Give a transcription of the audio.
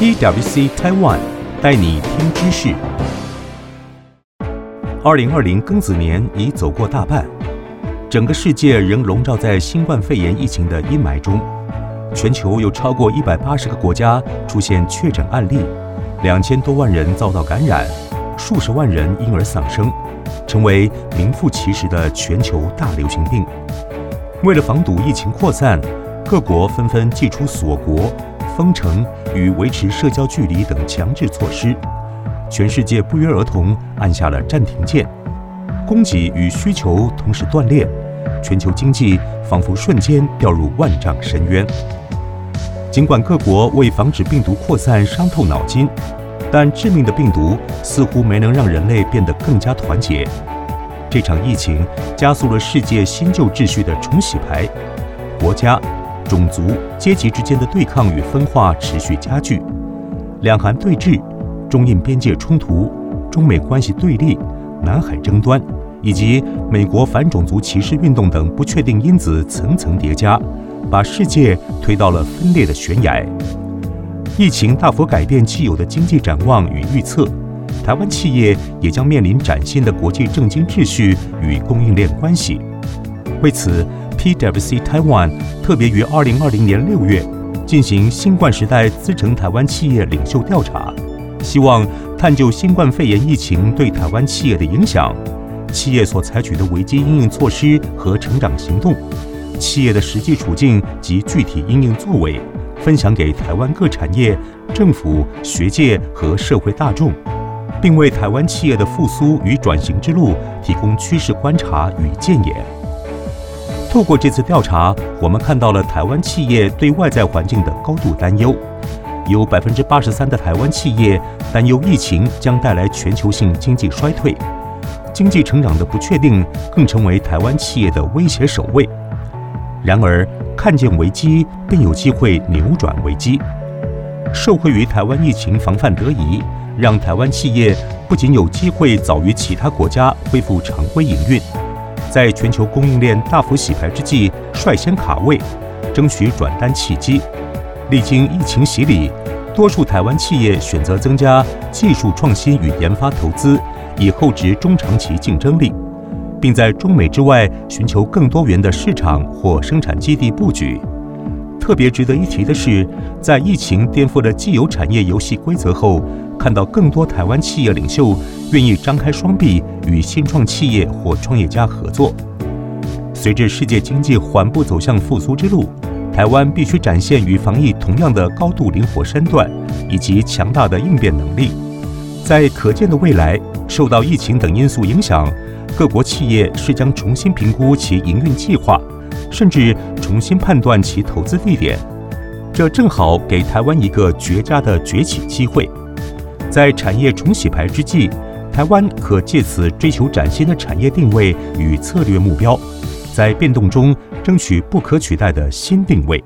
PWC Taiwan 带你听知识。二零二零庚子年已走过大半，整个世界仍笼罩在新冠肺炎疫情的阴霾中。全球有超过一百八十个国家出现确诊案例，两千多万人遭到感染，数十万人因而丧生，成为名副其实的全球大流行病。为了防堵疫情扩散，各国纷纷祭出锁国、封城与维持社交距离等强制措施，全世界不约而同按下了暂停键，供给与需求同时断裂，全球经济仿佛瞬间掉入万丈深渊。尽管各国为防止病毒扩散伤透脑筋，但致命的病毒似乎没能让人类变得更加团结。这场疫情加速了世界新旧秩序的重洗牌，国家。种族、阶级之间的对抗与分化持续加剧，两韩对峙、中印边界冲突、中美关系对立、南海争端，以及美国反种族歧视运动等不确定因子层层叠加，把世界推到了分裂的悬崖。疫情大幅改变既有的经济展望与预测，台湾企业也将面临崭新的国际政经秩序与供应链关系。为此，PwC Taiwan 特别于二零二零年六月进行新冠时代资诚台湾企业领袖调查，希望探究新冠肺炎疫情对台湾企业的影响，企业所采取的危机应应措施和成长行动，企业的实际处境及具体应应作为，分享给台湾各产业、政府、学界和社会大众，并为台湾企业的复苏与转型之路提供趋势观察与建言。透过这次调查，我们看到了台湾企业对外在环境的高度担忧，有百分之八十三的台湾企业担忧疫情将带来全球性经济衰退，经济成长的不确定更成为台湾企业的威胁首位。然而，看见危机便有机会扭转危机，受惠于台湾疫情防范得宜，让台湾企业不仅有机会早于其他国家恢复常规营运。在全球供应链大幅洗牌之际，率先卡位，争取转单契机。历经疫情洗礼，多数台湾企业选择增加技术创新与研发投资，以厚植中长期竞争力，并在中美之外寻求更多元的市场或生产基地布局。特别值得一提的是，在疫情颠覆了既有产业游戏规则后，看到更多台湾企业领袖愿意张开双臂与新创企业或创业家合作。随着世界经济缓步走向复苏之路，台湾必须展现与防疫同样的高度灵活身段以及强大的应变能力。在可见的未来，受到疫情等因素影响，各国企业是将重新评估其营运计划。甚至重新判断其投资地点，这正好给台湾一个绝佳的崛起机会。在产业重洗牌之际，台湾可借此追求崭新的产业定位与策略目标，在变动中争取不可取代的新定位。